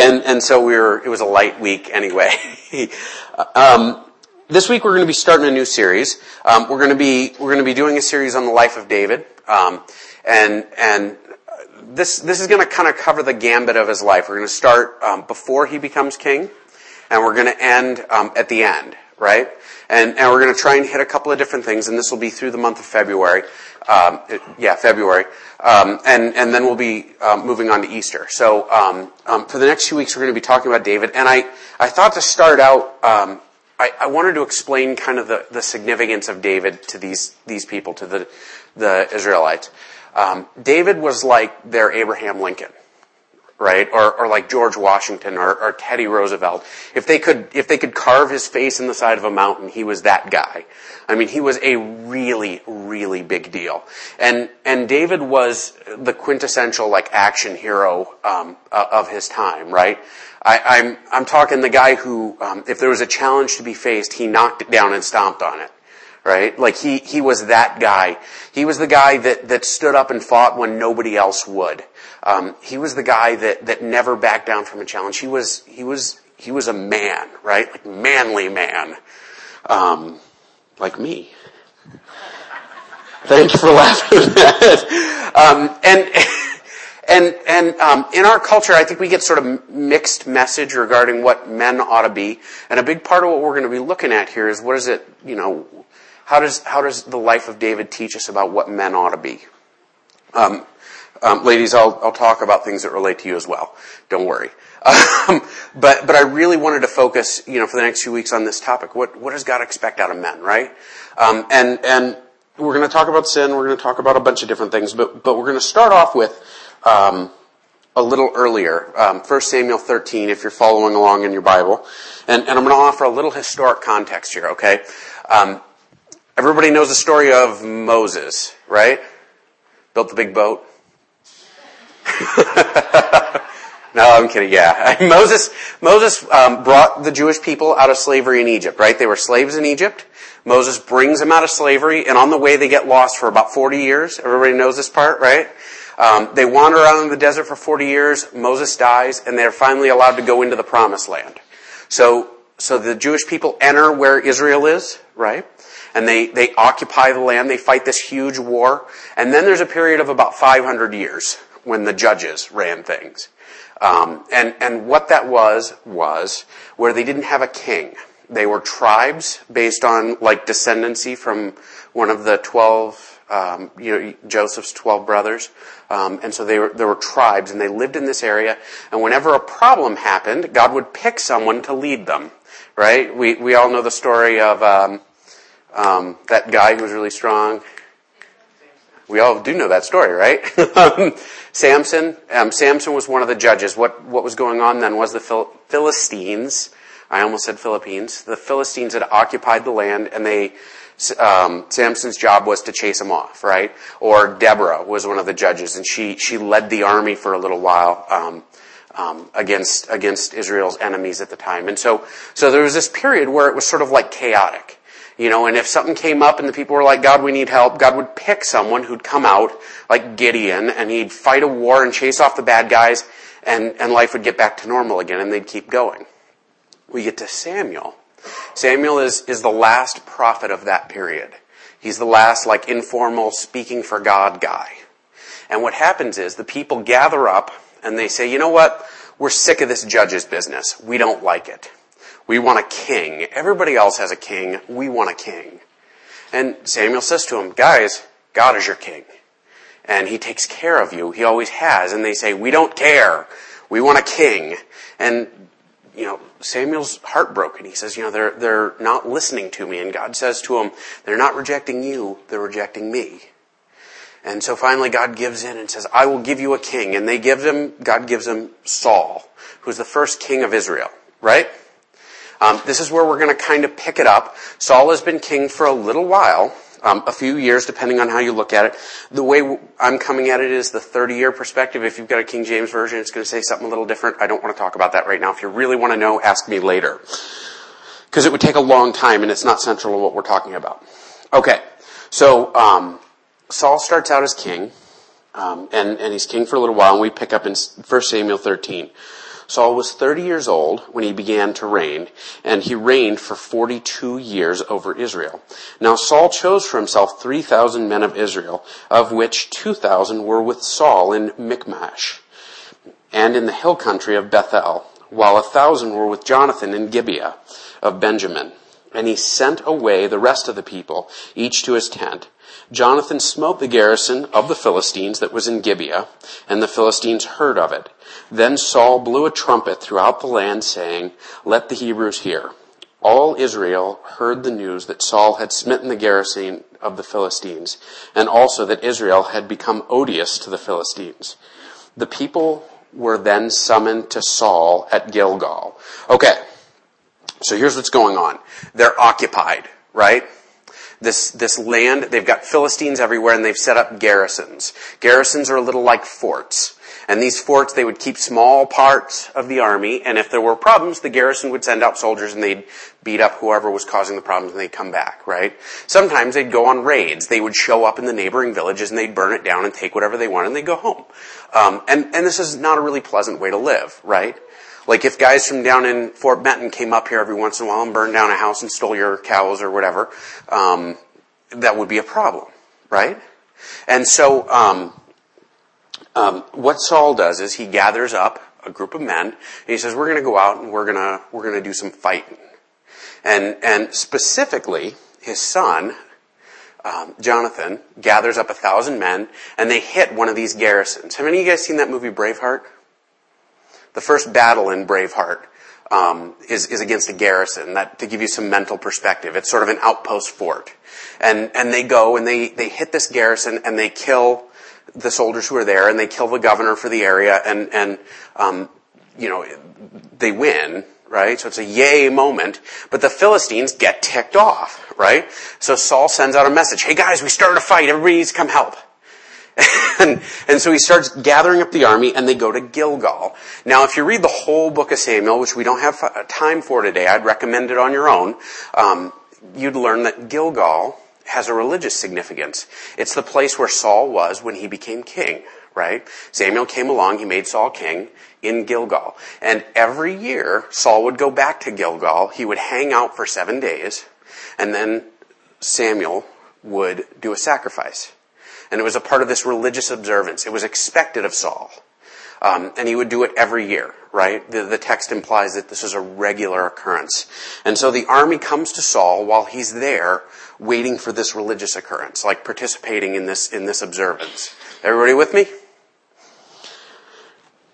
and and so we were. It was a light week anyway. um, this week we're going to be starting a new series. Um, we're going to be we're going to be doing a series on the life of David, um, and and this this is going to kind of cover the gambit of his life. We're going to start um, before he becomes king, and we're going to end um, at the end, right? And and we're going to try and hit a couple of different things, and this will be through the month of February. Um, it, yeah, February, um, and and then we'll be um, moving on to Easter. So um, um, for the next few weeks, we're going to be talking about David. And I I thought to start out, um, I, I wanted to explain kind of the, the significance of David to these these people, to the the Israelites. David was like their Abraham Lincoln right? Or, or like George Washington or, or Teddy Roosevelt. If they could, if they could carve his face in the side of a mountain, he was that guy. I mean, he was a really, really big deal. And, and David was the quintessential like action hero, um, of his time, right? I, am I'm, I'm talking the guy who, um, if there was a challenge to be faced, he knocked it down and stomped on it right? Like he, he was that guy. He was the guy that, that stood up and fought when nobody else would. Um, he was the guy that, that never backed down from a challenge. He was, he was, he was a man, right? Like manly man. Um, like me. Thanks for laughing at that. Um, and, and, and, um, in our culture, I think we get sort of mixed message regarding what men ought to be. And a big part of what we're going to be looking at here is what is it, you know, how does, how does the life of David teach us about what men ought to be? Um, um, ladies, I'll, I'll talk about things that relate to you as well. Don't worry. Um, but, but I really wanted to focus, you know, for the next few weeks on this topic. What, what does God expect out of men, right? Um, and, and we're going to talk about sin. We're going to talk about a bunch of different things, but, but we're going to start off with, um, a little earlier, um, 1 Samuel 13, if you're following along in your Bible. And, and I'm going to offer a little historic context here, okay? Um, everybody knows the story of Moses, right? Built the big boat. no, I'm kidding. Yeah, Moses. Moses um, brought the Jewish people out of slavery in Egypt. Right? They were slaves in Egypt. Moses brings them out of slavery, and on the way they get lost for about 40 years. Everybody knows this part, right? Um, they wander around in the desert for 40 years. Moses dies, and they're finally allowed to go into the promised land. So, so the Jewish people enter where Israel is, right? And they, they occupy the land. They fight this huge war. And then there's a period of about 500 years when the judges ran things. Um, and and what that was was where they didn't have a king. They were tribes based on like descendancy from one of the twelve, um, you know, Joseph's twelve brothers. Um, and so they were, there were tribes, and they lived in this area. And whenever a problem happened, God would pick someone to lead them. Right? We we all know the story of um, um, that guy who was really strong. We all do know that story, right? Um, Samson, um, Samson was one of the judges. What, what was going on then was the Phil- Philistines, I almost said Philippines, the Philistines had occupied the land and they, um, Samson's job was to chase them off, right? Or Deborah was one of the judges and she, she led the army for a little while, um, um, against, against Israel's enemies at the time. And so, so there was this period where it was sort of like chaotic. You know, and if something came up and the people were like, God, we need help, God would pick someone who'd come out, like Gideon, and he'd fight a war and chase off the bad guys, and, and life would get back to normal again, and they'd keep going. We get to Samuel. Samuel is, is the last prophet of that period. He's the last, like, informal speaking for God guy. And what happens is the people gather up and they say, you know what? We're sick of this judge's business. We don't like it. We want a king. Everybody else has a king. We want a king. And Samuel says to him, guys, God is your king. And he takes care of you. He always has. And they say, we don't care. We want a king. And, you know, Samuel's heartbroken. He says, you know, they're, they're not listening to me. And God says to him, they're not rejecting you, they're rejecting me. And so finally God gives in and says, I will give you a king. And they give him, God gives him Saul, who's the first king of Israel, right? Um, this is where we're going to kind of pick it up. Saul has been king for a little while, um, a few years, depending on how you look at it. The way I'm coming at it is the 30-year perspective. If you've got a King James version, it's going to say something a little different. I don't want to talk about that right now. If you really want to know, ask me later. Because it would take a long time, and it's not central to what we're talking about. Okay, so um, Saul starts out as king, um, and, and he's king for a little while, and we pick up in 1 Samuel 13. Saul was 30 years old when he began to reign, and he reigned for 42 years over Israel. Now Saul chose for himself 3,000 men of Israel, of which 2,000 were with Saul in Michmash, and in the hill country of Bethel, while a thousand were with Jonathan in Gibeah of Benjamin. And he sent away the rest of the people, each to his tent. Jonathan smote the garrison of the Philistines that was in Gibeah, and the Philistines heard of it. Then Saul blew a trumpet throughout the land, saying, Let the Hebrews hear. All Israel heard the news that Saul had smitten the garrison of the Philistines, and also that Israel had become odious to the Philistines. The people were then summoned to Saul at Gilgal. Okay, so here's what's going on. They're occupied, right? This, this land, they've got Philistines everywhere and they've set up garrisons. Garrisons are a little like forts. And these forts, they would keep small parts of the army, and if there were problems, the garrison would send out soldiers and they'd beat up whoever was causing the problems and they'd come back, right? Sometimes they'd go on raids. They would show up in the neighboring villages and they'd burn it down and take whatever they wanted and they'd go home. Um, and, and this is not a really pleasant way to live, right? Like if guys from down in Fort Benton came up here every once in a while and burned down a house and stole your cows or whatever, um, that would be a problem, right? And so, um, um, what Saul does is he gathers up a group of men and he says, "We're going to go out and we're going to we're going to do some fighting." And and specifically, his son um, Jonathan gathers up a thousand men and they hit one of these garrisons. Have any of you guys seen that movie Braveheart? The first battle in Braveheart um, is, is against a garrison. That to give you some mental perspective, it's sort of an outpost fort, and and they go and they they hit this garrison and they kill the soldiers who are there and they kill the governor for the area and and um, you know they win right? So it's a yay moment, but the Philistines get ticked off, right? So Saul sends out a message, hey guys, we started a fight, everybody needs to come help. And, and so he starts gathering up the army and they go to Gilgal. Now, if you read the whole book of Samuel, which we don't have time for today, I'd recommend it on your own, um, you'd learn that Gilgal has a religious significance. It's the place where Saul was when he became king, right? Samuel came along, he made Saul king in Gilgal. And every year, Saul would go back to Gilgal, he would hang out for seven days, and then Samuel would do a sacrifice. And it was a part of this religious observance. It was expected of Saul. Um, and he would do it every year, right? The, the text implies that this is a regular occurrence. And so the army comes to Saul while he's there waiting for this religious occurrence, like participating in this, in this observance. Everybody with me?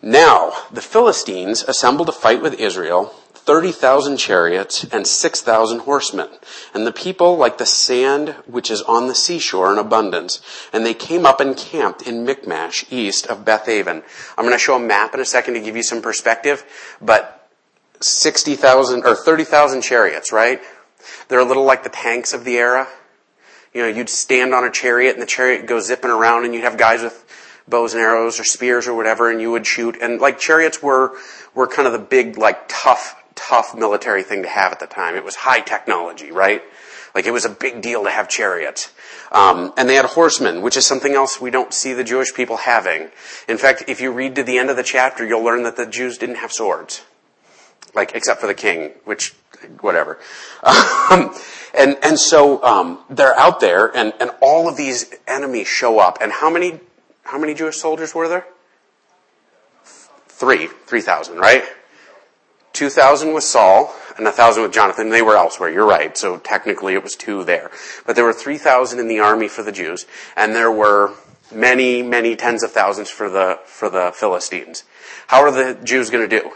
Now, the Philistines assemble to fight with Israel 30,000 chariots and 6,000 horsemen, and the people like the sand which is on the seashore in abundance. And they came up and camped in Michmash, east of Bethaven. I'm going to show a map in a second to give you some perspective, but 60,000 or 30,000 chariots, right? They're a little like the tanks of the era. You know, you'd stand on a chariot and the chariot goes zipping around and you'd have guys with bows and arrows or spears or whatever and you would shoot. And like chariots were, were kind of the big, like tough tough military thing to have at the time. It was high technology, right? Like it was a big deal to have chariots. Um, and they had horsemen, which is something else we don't see the Jewish people having. In fact, if you read to the end of the chapter, you'll learn that the Jews didn't have swords. Like, except for the king, which, whatever. Um, and, and so, um, they're out there and, and all of these enemies show up. And how many, how many Jewish soldiers were there? Three, three thousand, right? 2,000 with Saul and 1,000 with Jonathan. They were elsewhere. You're right. So technically it was two there. But there were 3,000 in the army for the Jews and there were many, many tens of thousands for the, for the Philistines. How are the Jews going to do?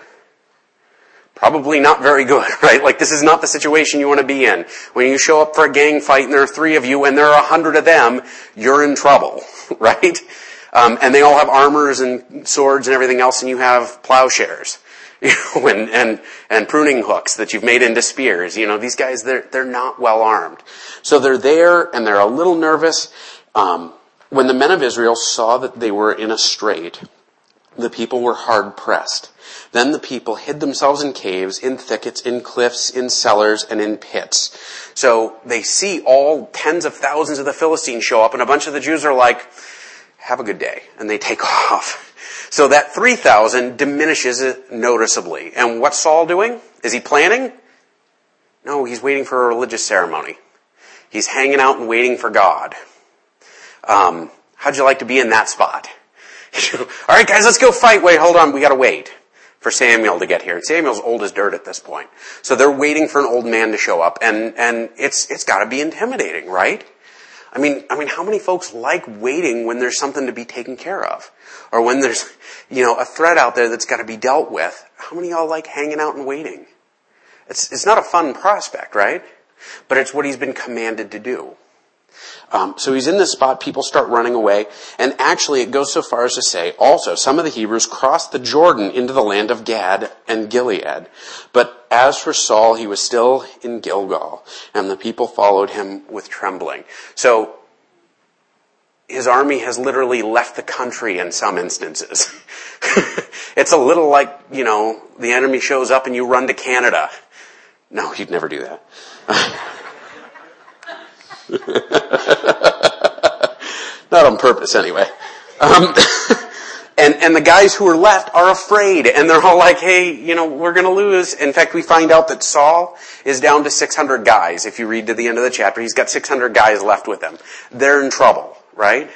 Probably not very good, right? Like this is not the situation you want to be in. When you show up for a gang fight and there are three of you and there are a hundred of them, you're in trouble, right? Um, and they all have armors and swords and everything else and you have plowshares. You know, and, and, and pruning hooks that you've made into spears. You know, these guys, they're, they're not well armed. So they're there and they're a little nervous. Um, when the men of Israel saw that they were in a strait, the people were hard pressed. Then the people hid themselves in caves, in thickets, in cliffs, in cellars, and in pits. So they see all tens of thousands of the Philistines show up and a bunch of the Jews are like, have a good day. And they take off. So that 3,000 diminishes noticeably. And what's Saul doing? Is he planning? No, he's waiting for a religious ceremony. He's hanging out and waiting for God. Um, how'd you like to be in that spot? All right, guys, let's go fight. Wait, hold on. We gotta wait for Samuel to get here. And Samuel's old as dirt at this point. So they're waiting for an old man to show up and, and it's, it's gotta be intimidating, right? I mean, I mean, how many folks like waiting when there's something to be taken care of? Or when there's, you know, a threat out there that's gotta be dealt with? How many y'all like hanging out and waiting? It's, it's not a fun prospect, right? But it's what he's been commanded to do. Um, so he's in this spot, people start running away, and actually it goes so far as to say, also, some of the Hebrews crossed the Jordan into the land of Gad and Gilead. But as for Saul, he was still in Gilgal, and the people followed him with trembling. So, his army has literally left the country in some instances. it's a little like, you know, the enemy shows up and you run to Canada. No, he'd never do that. Not on purpose, anyway. Um, and and the guys who are left are afraid, and they're all like, "Hey, you know, we're to lose." In fact, we find out that Saul is down to 600 guys. If you read to the end of the chapter, he's got 600 guys left with him. They're in trouble, right?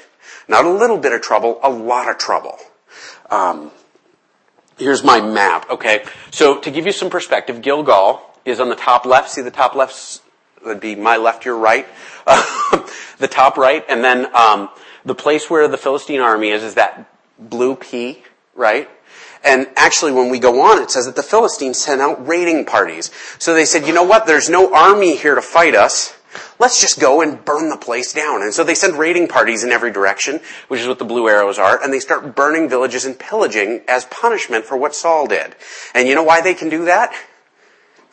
Not a little bit of trouble, a lot of trouble. Um, here's my map. Okay, so to give you some perspective, Gilgal is on the top left. See the top left would be my left, your right. the top right, and then um, the place where the Philistine army is is that blue P, right? And actually, when we go on, it says that the Philistines sent out raiding parties. So they said, you know what? There's no army here to fight us. Let's just go and burn the place down. And so they send raiding parties in every direction, which is what the blue arrows are, and they start burning villages and pillaging as punishment for what Saul did. And you know why they can do that?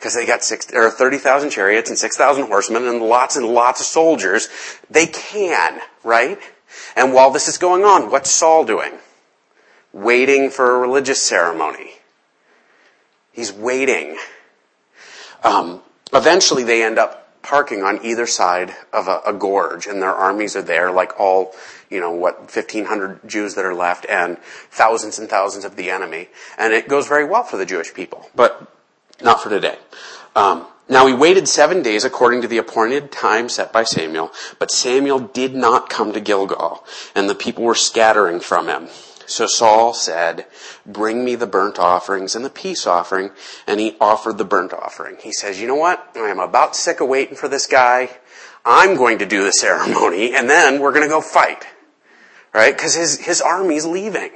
because they got six or 30,000 chariots and 6,000 horsemen and lots and lots of soldiers. They can, right? And while this is going on, what's Saul doing? Waiting for a religious ceremony. He's waiting. Um, eventually they end up parking on either side of a, a, gorge and their armies are there like all, you know, what, 1500 Jews that are left and thousands and thousands of the enemy. And it goes very well for the Jewish people. But not for today. Um, now he waited seven days according to the appointed time set by Samuel, but Samuel did not come to Gilgal, and the people were scattering from him. So Saul said, bring me the burnt offerings and the peace offering, and he offered the burnt offering. He says, you know what? I am about sick of waiting for this guy. I'm going to do the ceremony, and then we're going to go fight. Right? Because his, his army's leaving.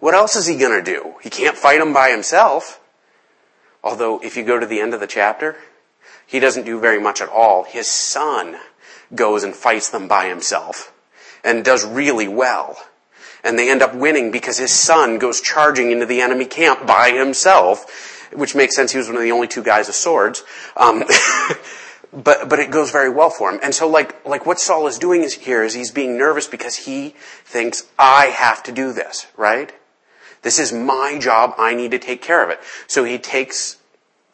What else is he going to do? He can't fight them by himself. Although, if you go to the end of the chapter, he doesn't do very much at all. His son goes and fights them by himself and does really well. And they end up winning because his son goes charging into the enemy camp by himself, which makes sense. He was one of the only two guys with swords. Um, but but it goes very well for him. And so like like what Saul is doing is here is he's being nervous because he thinks I have to do this, right? This is my job. I need to take care of it. So he takes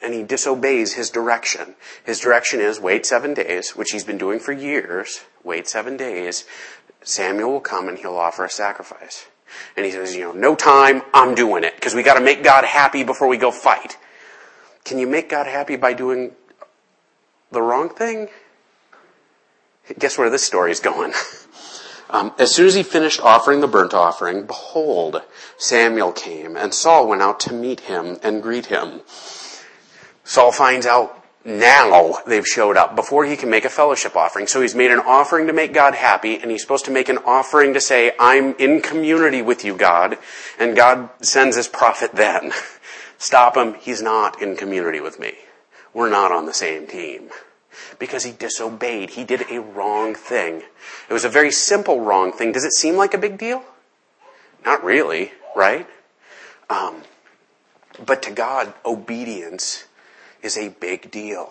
and he disobeys his direction. His direction is wait seven days, which he's been doing for years. Wait seven days. Samuel will come and he'll offer a sacrifice. And he says, you know, no time, I'm doing it. Because we gotta make God happy before we go fight. Can you make God happy by doing the wrong thing? Guess where this story is going? Um, as soon as he finished offering the burnt offering, behold, Samuel came, and Saul went out to meet him and greet him. Saul finds out now they've showed up before he can make a fellowship offering. So he's made an offering to make God happy, and he's supposed to make an offering to say, I'm in community with you, God, and God sends his prophet then. Stop him, he's not in community with me. We're not on the same team because he disobeyed. He did a wrong thing. It was a very simple wrong thing. Does it seem like a big deal? Not really, right? Um, but to God, obedience is a big deal.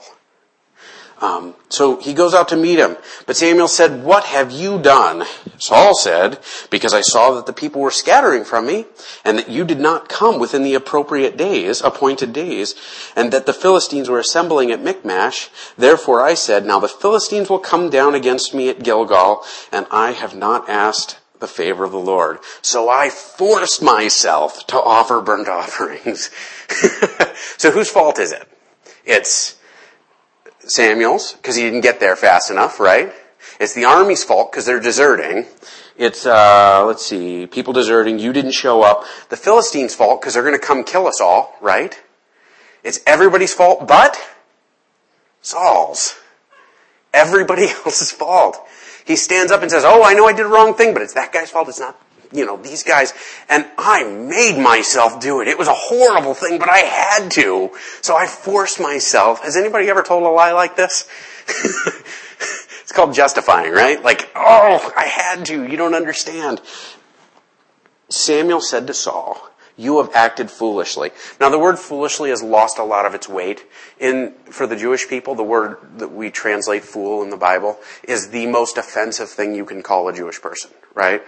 Um, so he goes out to meet him. But Samuel said, What have you done? Saul said, Because I saw that the people were scattering from me, and that you did not come within the appropriate days, appointed days, and that the Philistines were assembling at Michmash. Therefore I said, Now the Philistines will come down against me at Gilgal, and I have not asked the favor of the Lord. So I forced myself to offer burnt offerings. so whose fault is it? It's Samuel's, because he didn't get there fast enough, right? It's the army's fault because they're deserting. It's, uh, let's see, people deserting, you didn't show up. The Philistines' fault because they're going to come kill us all, right? It's everybody's fault but Saul's. Everybody else's fault. He stands up and says, oh, I know I did a wrong thing, but it's that guy's fault. It's not, you know, these guys. And I made myself do it. It was a horrible thing, but I had to. So I forced myself. Has anybody ever told a lie like this? it's called justifying, right? Like, oh, I had to. You don't understand. Samuel said to Saul, you have acted foolishly. Now the word foolishly has lost a lot of its weight. In, for the Jewish people, the word that we translate fool in the Bible is the most offensive thing you can call a Jewish person, right?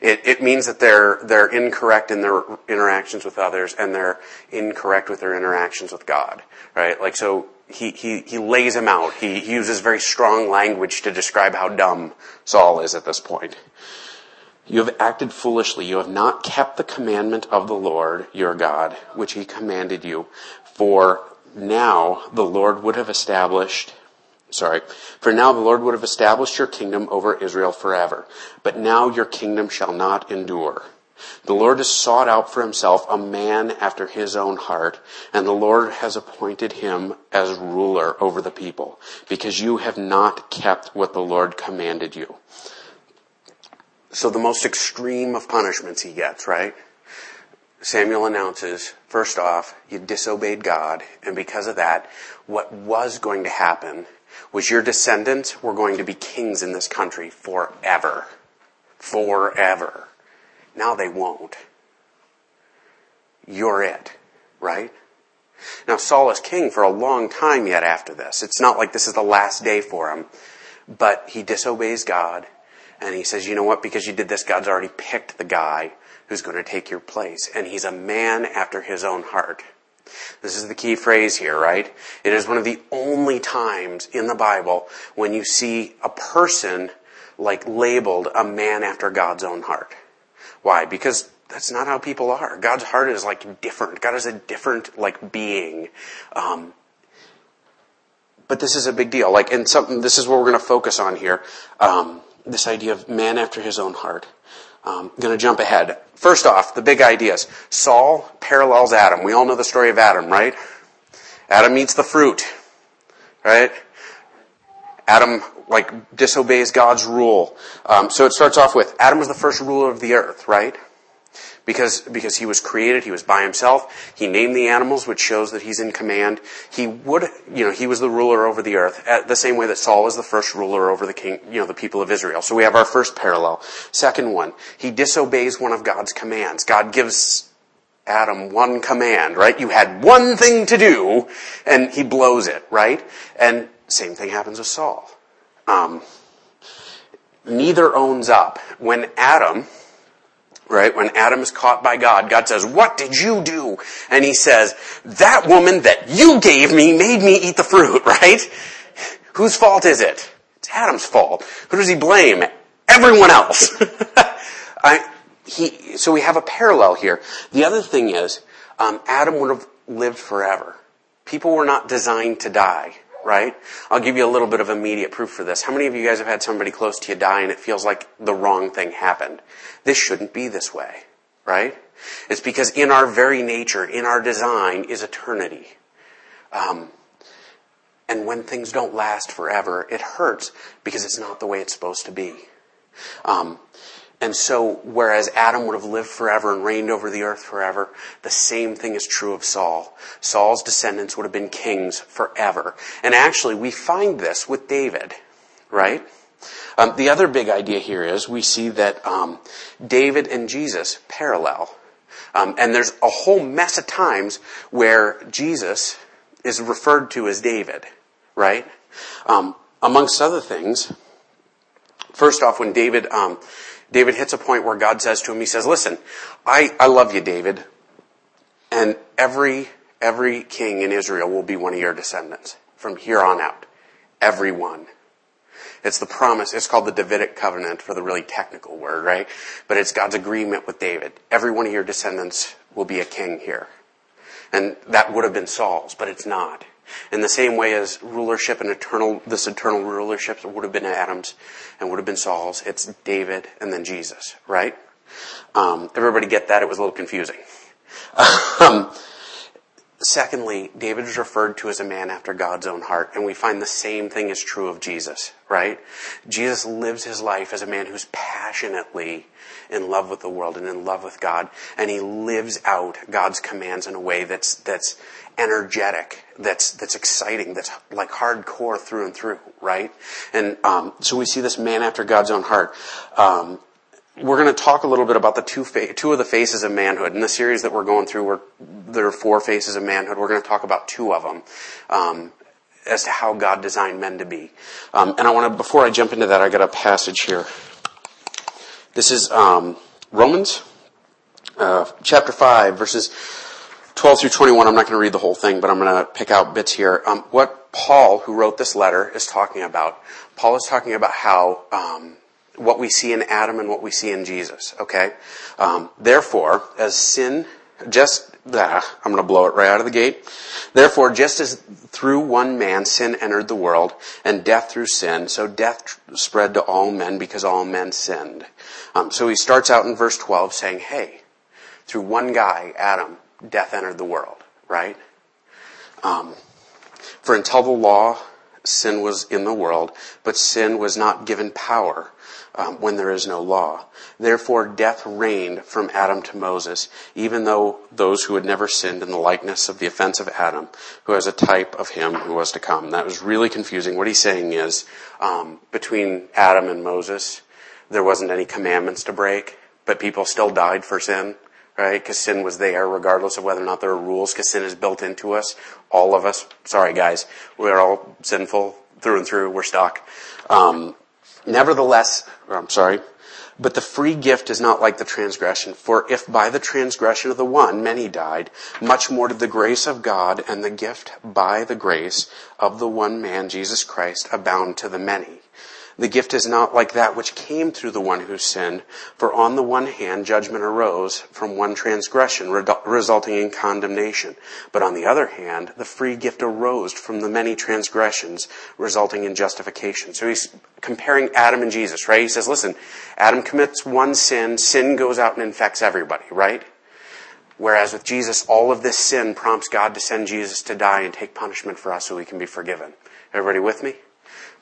It, it means that they're, they're incorrect in their interactions with others and they're incorrect with their interactions with God, right? Like so, he, he, he lays him out. He, he uses very strong language to describe how dumb Saul is at this point. You have acted foolishly. You have not kept the commandment of the Lord your God, which he commanded you. For now the Lord would have established, sorry, for now the Lord would have established your kingdom over Israel forever. But now your kingdom shall not endure. The Lord has sought out for himself a man after his own heart, and the Lord has appointed him as ruler over the people, because you have not kept what the Lord commanded you. So the most extreme of punishments he gets, right? Samuel announces, first off, you disobeyed God, and because of that, what was going to happen was your descendants were going to be kings in this country forever. Forever. Now they won't. You're it, right? Now Saul is king for a long time yet after this. It's not like this is the last day for him, but he disobeys God and he says, you know what? Because you did this, God's already picked the guy who's going to take your place. And he's a man after his own heart. This is the key phrase here, right? It is one of the only times in the Bible when you see a person like labeled a man after God's own heart. Why? Because that's not how people are. God's heart is like different. God is a different like being. Um, but this is a big deal. Like, and something. This is what we're going to focus on here. Um, this idea of man after his own heart. Um, I'm going to jump ahead. First off, the big ideas. Saul parallels Adam. We all know the story of Adam, right? Adam eats the fruit, right? Adam like disobeys God's rule. Um, so it starts off with Adam was the first ruler of the earth, right? Because, because he was created, he was by himself. He named the animals, which shows that he's in command. He would, you know, he was the ruler over the earth, the same way that Saul was the first ruler over the king, you know, the people of Israel. So we have our first parallel. Second one, he disobeys one of God's commands. God gives Adam one command, right? You had one thing to do, and he blows it, right? And same thing happens with Saul. Um, neither owns up. When Adam, right? When Adam is caught by God, God says, what did you do? And he says, that woman that you gave me made me eat the fruit, right? Whose fault is it? It's Adam's fault. Who does he blame? Everyone else. I, he, so we have a parallel here. The other thing is, um, Adam would have lived forever. People were not designed to die right? I'll give you a little bit of immediate proof for this. How many of you guys have had somebody close to you die and it feels like the wrong thing happened? This shouldn't be this way, right? It's because in our very nature, in our design, is eternity. Um, and when things don't last forever, it hurts because it's not the way it's supposed to be. Um, and so, whereas Adam would have lived forever and reigned over the earth forever, the same thing is true of Saul. Saul's descendants would have been kings forever. And actually, we find this with David, right? Um, the other big idea here is we see that um, David and Jesus parallel. Um, and there's a whole mess of times where Jesus is referred to as David, right? Um, amongst other things, first off, when David um, David hits a point where God says to him, he says, listen, I, I love you, David, and every, every king in Israel will be one of your descendants from here on out. Every one. It's the promise. It's called the Davidic covenant for the really technical word, right? But it's God's agreement with David. Every one of your descendants will be a king here. And that would have been Saul's, but it's not. In the same way as rulership and eternal, this eternal rulership would have been Adam's and would have been Saul's, it's David and then Jesus, right? Um, everybody get that? It was a little confusing. um, Secondly, David is referred to as a man after God's own heart, and we find the same thing is true of Jesus, right? Jesus lives his life as a man who's passionately in love with the world and in love with God, and he lives out God's commands in a way that's that's energetic, that's that's exciting, that's like hardcore through and through, right? And um, so we see this man after God's own heart. Um, we're going to talk a little bit about the two fa- two of the faces of manhood in the series that we're going through. Where there are four faces of manhood. We're going to talk about two of them um, as to how God designed men to be. Um, and I want to before I jump into that, I got a passage here. This is um, Romans uh, chapter five, verses twelve through twenty-one. I'm not going to read the whole thing, but I'm going to pick out bits here. Um, what Paul, who wrote this letter, is talking about. Paul is talking about how um, what we see in Adam and what we see in Jesus. Okay, um, therefore, as sin, just ah, I'm going to blow it right out of the gate. Therefore, just as through one man sin entered the world, and death through sin, so death spread to all men because all men sinned. Um, so he starts out in verse 12 saying, "Hey, through one guy, Adam, death entered the world." Right? Um, for until the law, sin was in the world, but sin was not given power um, when there is no law. Therefore, death reigned from Adam to Moses, even though those who had never sinned in the likeness of the offense of Adam, who has a type of him who was to come. That was really confusing. What he's saying is, um, between Adam and Moses, there wasn't any commandments to break, but people still died for sin right? Because sin was there regardless of whether or not there are rules, because sin is built into us. All of us, sorry guys, we're all sinful through and through, we're stuck. Um, Nevertheless, I'm sorry, but the free gift is not like the transgression. For if by the transgression of the one many died, much more did the grace of God and the gift by the grace of the one man, Jesus Christ, abound to the many. The gift is not like that which came through the one who sinned, for on the one hand judgment arose from one transgression, resulting in condemnation. But on the other hand, the free gift arose from the many transgressions, resulting in justification. So he's comparing Adam and Jesus, right? He says, listen, Adam commits one sin, sin goes out and infects everybody, right? Whereas with Jesus, all of this sin prompts God to send Jesus to die and take punishment for us so we can be forgiven. Everybody with me?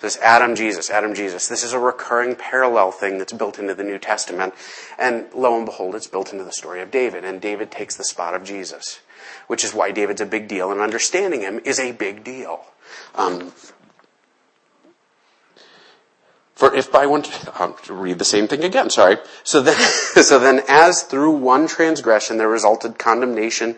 This Adam Jesus, Adam Jesus. This is a recurring parallel thing that's built into the New Testament. And lo and behold, it's built into the story of David. And David takes the spot of Jesus, which is why David's a big deal. And understanding him is a big deal. Um, for if by one, I'll read the same thing again, sorry. So then, so then as through one transgression there resulted condemnation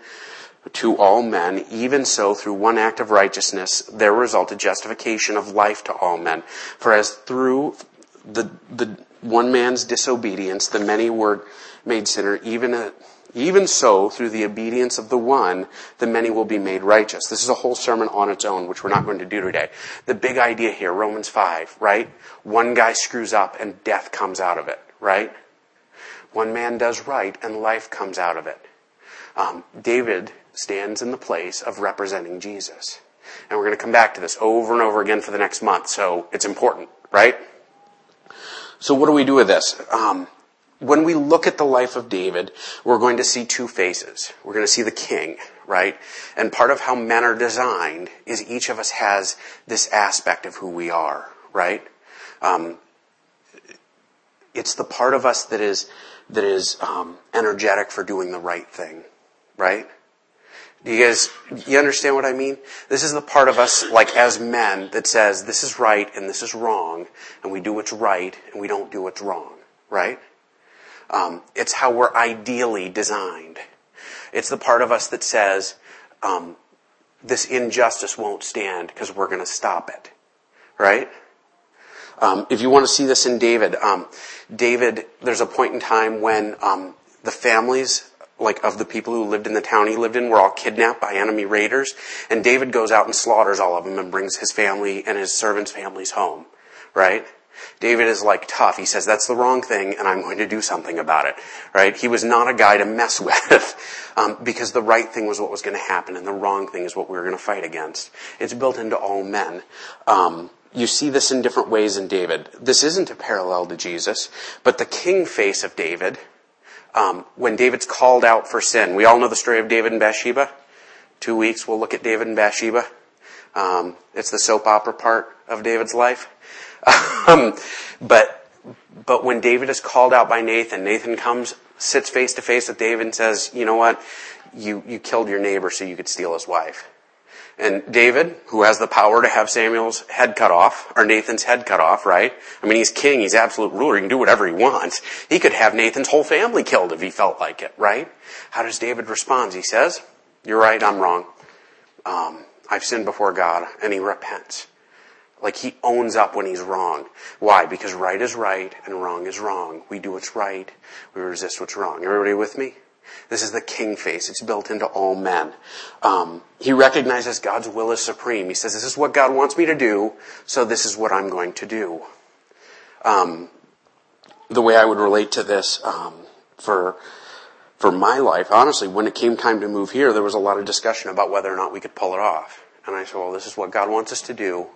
to all men, even so through one act of righteousness there resulted justification of life to all men. For as through the, the one man's disobedience the many were made sinner, even a, even so, through the obedience of the one, the many will be made righteous. This is a whole sermon on its own, which we're not going to do today. The big idea here, Romans 5, right? One guy screws up and death comes out of it, right? One man does right and life comes out of it. Um, David stands in the place of representing Jesus. And we're going to come back to this over and over again for the next month, so it's important, right? So what do we do with this? Um, when we look at the life of David, we're going to see two faces. We're going to see the king, right? And part of how men are designed is each of us has this aspect of who we are, right? Um, it's the part of us that is that is um, energetic for doing the right thing, right? Do you guys, you understand what I mean? This is the part of us, like as men, that says this is right and this is wrong, and we do what's right and we don't do what's wrong, right? Um, it's how we're ideally designed. It's the part of us that says um, this injustice won't stand because we're going to stop it, right? Um, if you want to see this in David, um, David, there's a point in time when um, the families like of the people who lived in the town he lived in were all kidnapped by enemy raiders and david goes out and slaughters all of them and brings his family and his servants families home right? David is like tough. He says, that's the wrong thing and I'm going to do something about it, right? He was not a guy to mess with, um, because the right thing was what was going to happen and the wrong thing is what we were going to fight against. It's built into all men. Um, you see this in different ways in David. This isn't a parallel to Jesus, but the king face of David, um, when David's called out for sin, we all know the story of David and Bathsheba. Two weeks, we'll look at David and Bathsheba. Um, it's the soap opera part of David's life. Um, but but when David is called out by Nathan, Nathan comes, sits face to face with David, and says, "You know what? You you killed your neighbor so you could steal his wife." And David, who has the power to have Samuel's head cut off, or Nathan's head cut off, right? I mean, he's king, he's absolute ruler, he can do whatever he wants. He could have Nathan's whole family killed if he felt like it, right? How does David respond? He says, You're right, I'm wrong. Um, I've sinned before God, and he repents. Like he owns up when he's wrong. Why? Because right is right and wrong is wrong. We do what's right. We resist what's wrong. Everybody with me? This is the king face. It's built into all men. Um, he recognizes God's will is supreme. He says, "This is what God wants me to do, so this is what I'm going to do." Um, the way I would relate to this um, for for my life, honestly, when it came time to move here, there was a lot of discussion about whether or not we could pull it off. And I said, "Well, this is what God wants us to do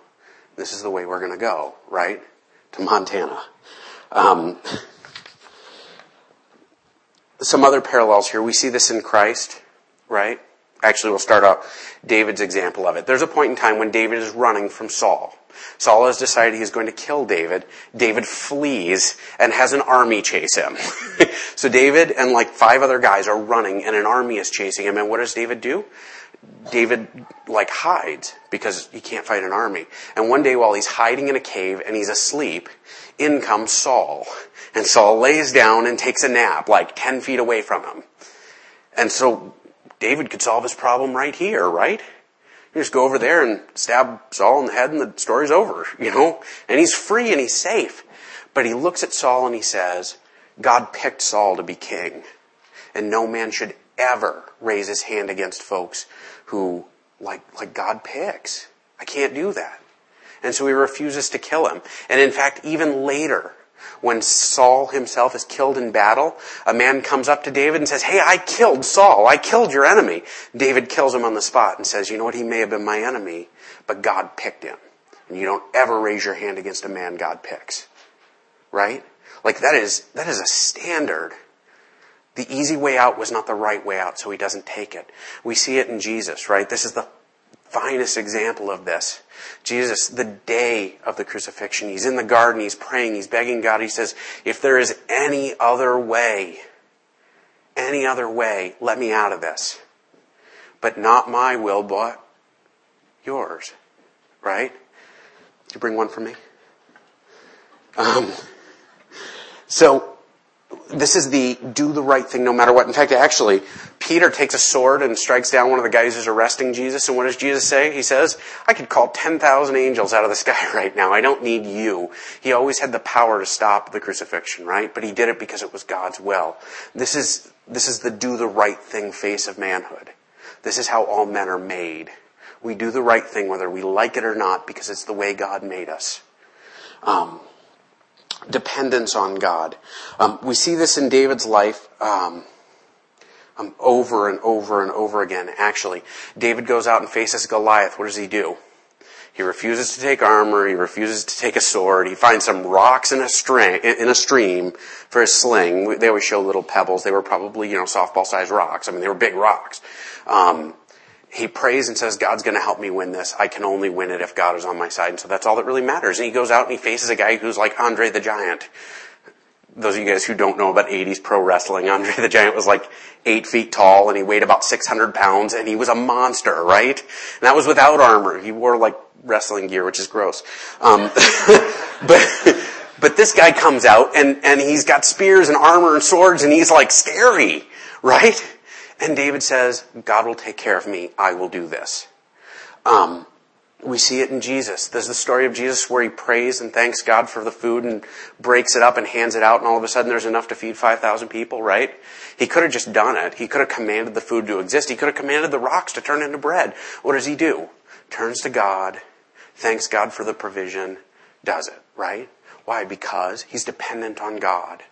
this is the way we're going to go, right? To Montana. Some other parallels here. We see this in Christ, right? Actually, we'll start out David's example of it. There's a point in time when David is running from Saul. Saul has decided he's going to kill David. David flees and has an army chase him. so David and like five other guys are running and an army is chasing him. And what does David do? David like hides because he can't fight an army. And one day while he's hiding in a cave and he's asleep, in comes Saul. And Saul lays down and takes a nap like 10 feet away from him. And so David could solve his problem right here, right? You just go over there and stab Saul in the head and the story's over, you know? And he's free and he's safe. But he looks at Saul and he says, God picked Saul to be king. And no man should ever raise his hand against folks who, like, like God picks. I can't do that. And so he refuses to kill him. And in fact, even later, when Saul himself is killed in battle, a man comes up to David and says, Hey, I killed Saul. I killed your enemy. David kills him on the spot and says, You know what? He may have been my enemy, but God picked him. And you don't ever raise your hand against a man God picks. Right? Like that is, that is a standard the easy way out was not the right way out, so he doesn't take it. We see it in Jesus, right? This is the finest example of this. Jesus, the day of the crucifixion, he's in the garden, he's praying, he's begging God, he says, if there is any other way, any other way, let me out of this. But not my will, but yours. Right? Did you bring one for me? Um, so, this is the do the right thing no matter what. In fact, actually, Peter takes a sword and strikes down one of the guys who's arresting Jesus. And what does Jesus say? He says, I could call 10,000 angels out of the sky right now. I don't need you. He always had the power to stop the crucifixion, right? But he did it because it was God's will. This is, this is the do the right thing face of manhood. This is how all men are made. We do the right thing whether we like it or not because it's the way God made us. Um, dependence on God. Um, we see this in David's life um, um, over and over and over again. Actually, David goes out and faces Goliath. What does he do? He refuses to take armor. He refuses to take a sword. He finds some rocks in a, string, in a stream for his sling. They always show little pebbles. They were probably, you know, softball-sized rocks. I mean, they were big rocks. Um, he prays and says, God's going to help me win this. I can only win it if God is on my side. And so that's all that really matters. And he goes out and he faces a guy who's like Andre the Giant. Those of you guys who don't know about 80s pro wrestling, Andre the Giant was like eight feet tall and he weighed about 600 pounds and he was a monster, right? And that was without armor. He wore like wrestling gear, which is gross. Um, but, but this guy comes out and, and he's got spears and armor and swords and he's like scary, right? And David says, God will take care of me. I will do this. Um, we see it in Jesus. There's the story of Jesus where he prays and thanks God for the food and breaks it up and hands it out and all of a sudden there's enough to feed 5,000 people, right? He could have just done it. He could have commanded the food to exist. He could have commanded the rocks to turn into bread. What does he do? Turns to God, thanks God for the provision, does it, right? Why? Because he's dependent on God.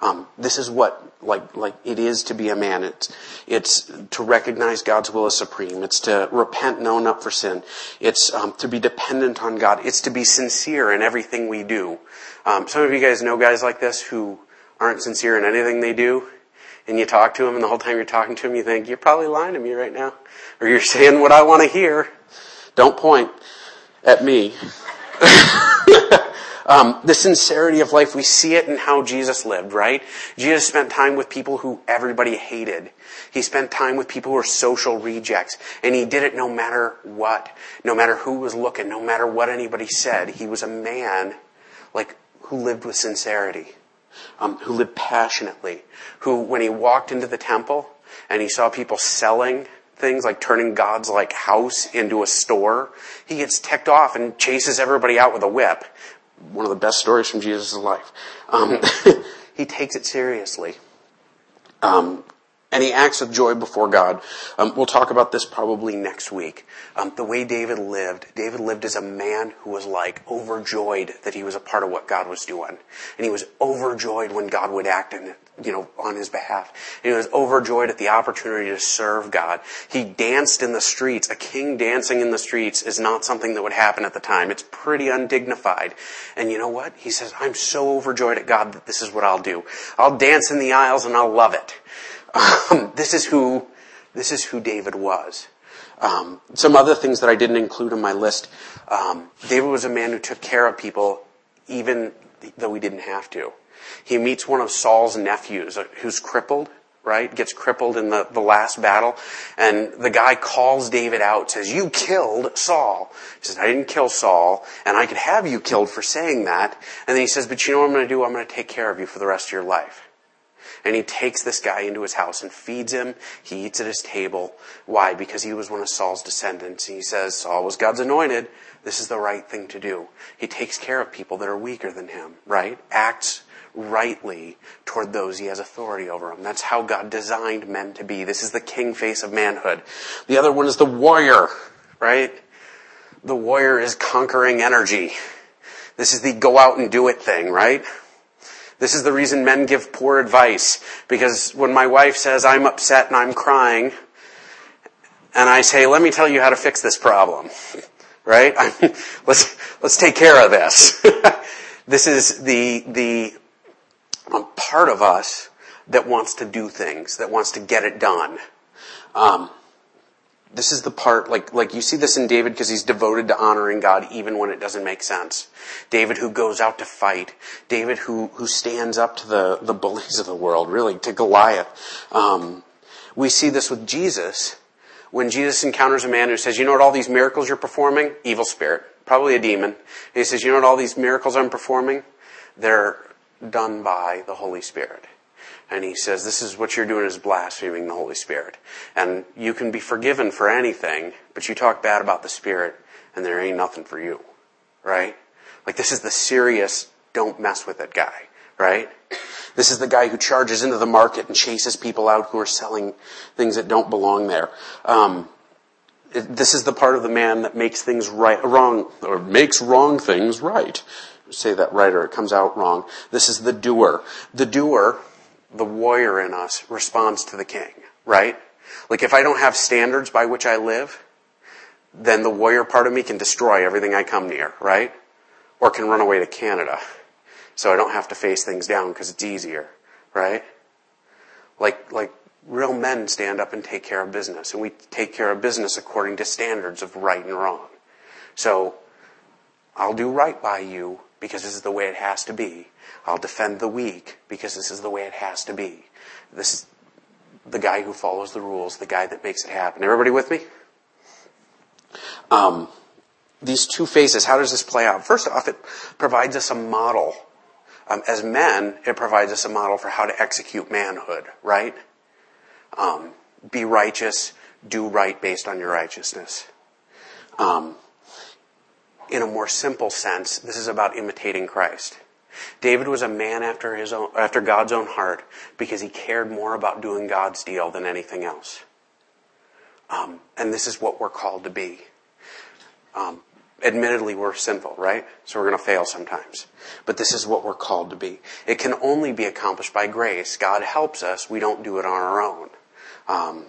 Um, this is what like like it is to be a man. It's it's to recognize God's will as supreme. It's to repent and own up for sin. It's um, to be dependent on God. It's to be sincere in everything we do. Um, some of you guys know guys like this who aren't sincere in anything they do, and you talk to them, and the whole time you're talking to them, you think you're probably lying to me right now, or you're saying what I want to hear. Don't point at me. Um, the sincerity of life, we see it in how Jesus lived, right? Jesus spent time with people who everybody hated. He spent time with people who were social rejects. And he did it no matter what. No matter who was looking, no matter what anybody said. He was a man, like, who lived with sincerity. Um, who lived passionately. Who, when he walked into the temple and he saw people selling things like turning God's like house into a store, he gets ticked off and chases everybody out with a whip one of the best stories from Jesus' life. Um, he takes it seriously. Um, and he acts with joy before God. Um, we'll talk about this probably next week. Um, the way David lived, David lived as a man who was like overjoyed that he was a part of what God was doing, and he was overjoyed when God would act in you know on his behalf. And he was overjoyed at the opportunity to serve God. He danced in the streets. A king dancing in the streets is not something that would happen at the time. It's pretty undignified. And you know what? He says, "I'm so overjoyed at God that this is what I'll do. I'll dance in the aisles and I'll love it." Um, this is who this is who David was. Um, some other things that I didn't include in my list. Um, David was a man who took care of people, even though he didn't have to. He meets one of Saul's nephews uh, who's crippled, right? Gets crippled in the, the last battle. And the guy calls David out, says, you killed Saul. He says, I didn't kill Saul, and I could have you killed for saying that. And then he says, but you know what I'm going to do? I'm going to take care of you for the rest of your life. And he takes this guy into his house and feeds him. He eats at his table. Why? Because he was one of Saul's descendants. He says, Saul was God's anointed. This is the right thing to do. He takes care of people that are weaker than him, right? Acts rightly toward those he has authority over them. That's how God designed men to be. This is the king face of manhood. The other one is the warrior, right? The warrior is conquering energy. This is the go out and do it thing, right? This is the reason men give poor advice. Because when my wife says I'm upset and I'm crying, and I say, let me tell you how to fix this problem. Right? let's, let's take care of this. this is the, the part of us that wants to do things, that wants to get it done. Um, this is the part, like, like you see this in David because he's devoted to honoring God even when it doesn't make sense. David who goes out to fight. David who, who stands up to the, the bullies of the world, really, to Goliath. Um, we see this with Jesus when Jesus encounters a man who says, you know what all these miracles you're performing? Evil spirit. Probably a demon. And he says, you know what all these miracles I'm performing? They're done by the Holy Spirit. And he says, this is what you're doing is blaspheming the Holy Spirit. And you can be forgiven for anything, but you talk bad about the Spirit and there ain't nothing for you. Right? Like this is the serious, don't mess with it guy. Right? This is the guy who charges into the market and chases people out who are selling things that don't belong there. Um, this is the part of the man that makes things right, wrong, or makes wrong things right. Say that right or it comes out wrong. This is the doer. The doer the warrior in us responds to the king, right? Like if I don't have standards by which I live, then the warrior part of me can destroy everything I come near, right? Or can run away to Canada. So I don't have to face things down because it's easier, right? Like, like real men stand up and take care of business and we take care of business according to standards of right and wrong. So I'll do right by you because this is the way it has to be. I'll defend the weak because this is the way it has to be. This is the guy who follows the rules, the guy that makes it happen. Everybody with me? Um, these two phases, how does this play out? First off, it provides us a model. Um, as men, it provides us a model for how to execute manhood, right? Um, be righteous, do right based on your righteousness. Um, in a more simple sense, this is about imitating Christ. David was a man after his own, after God's own heart because he cared more about doing God's deal than anything else. Um, and this is what we're called to be. Um, admittedly we're sinful, right? So we're going to fail sometimes. But this is what we're called to be. It can only be accomplished by grace. God helps us. We don't do it on our own. Um,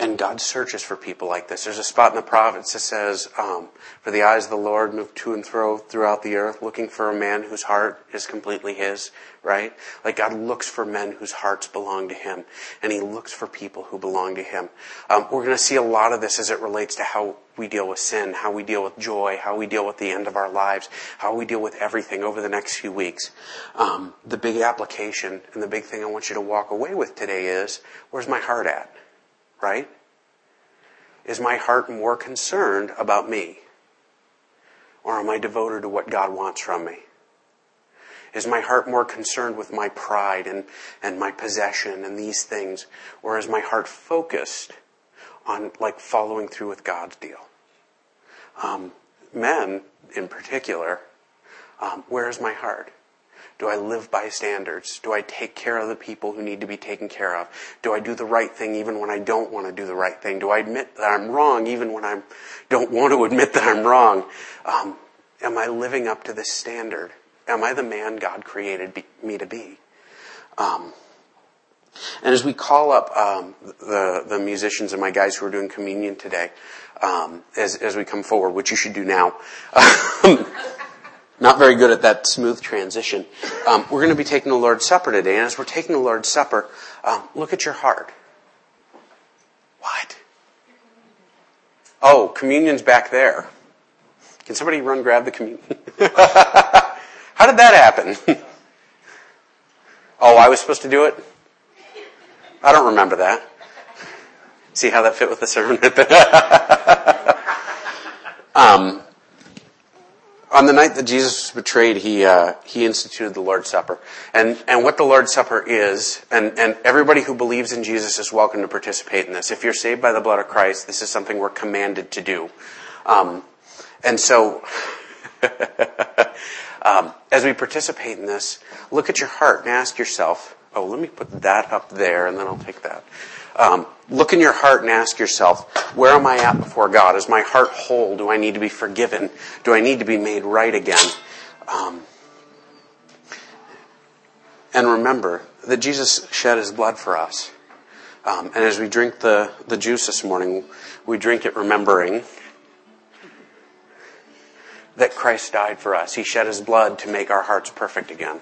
and God searches for people like this. There's a spot in the prophets that says, um, "For the eyes of the Lord move to and fro throughout the earth, looking for a man whose heart is completely His." Right? Like God looks for men whose hearts belong to Him, and He looks for people who belong to Him. Um, we're going to see a lot of this as it relates to how we deal with sin, how we deal with joy, how we deal with the end of our lives, how we deal with everything over the next few weeks. Um, the big application and the big thing I want you to walk away with today is, where's my heart at? Right? Is my heart more concerned about me? Or am I devoted to what God wants from me? Is my heart more concerned with my pride and, and my possession and these things? Or is my heart focused on like following through with God's deal? Um, men in particular, um, where is my heart? Do I live by standards? Do I take care of the people who need to be taken care of? Do I do the right thing even when I don't want to do the right thing? Do I admit that I'm wrong even when I don't want to admit that I'm wrong? Um, am I living up to this standard? Am I the man God created be, me to be? Um, and as we call up um, the the musicians and my guys who are doing communion today, um, as as we come forward, which you should do now. not very good at that smooth transition. Um, we're going to be taking the Lord's Supper today, and as we're taking the Lord's Supper, um, look at your heart. What? Oh, communion's back there. Can somebody run grab the communion? How did that happen? oh, I was supposed to do it? I don't remember that. See how that fit with the sermon? um, on the night that Jesus was betrayed, he uh, he instituted the Lord's Supper, and and what the Lord's Supper is, and and everybody who believes in Jesus is welcome to participate in this. If you're saved by the blood of Christ, this is something we're commanded to do, um, and so. um, as we participate in this, look at your heart and ask yourself, oh, let me put that up there and then I'll take that. Um, look in your heart and ask yourself, where am I at before God? Is my heart whole? Do I need to be forgiven? Do I need to be made right again? Um, and remember that Jesus shed his blood for us. Um, and as we drink the, the juice this morning, we drink it remembering that Christ died for us. He shed his blood to make our hearts perfect again.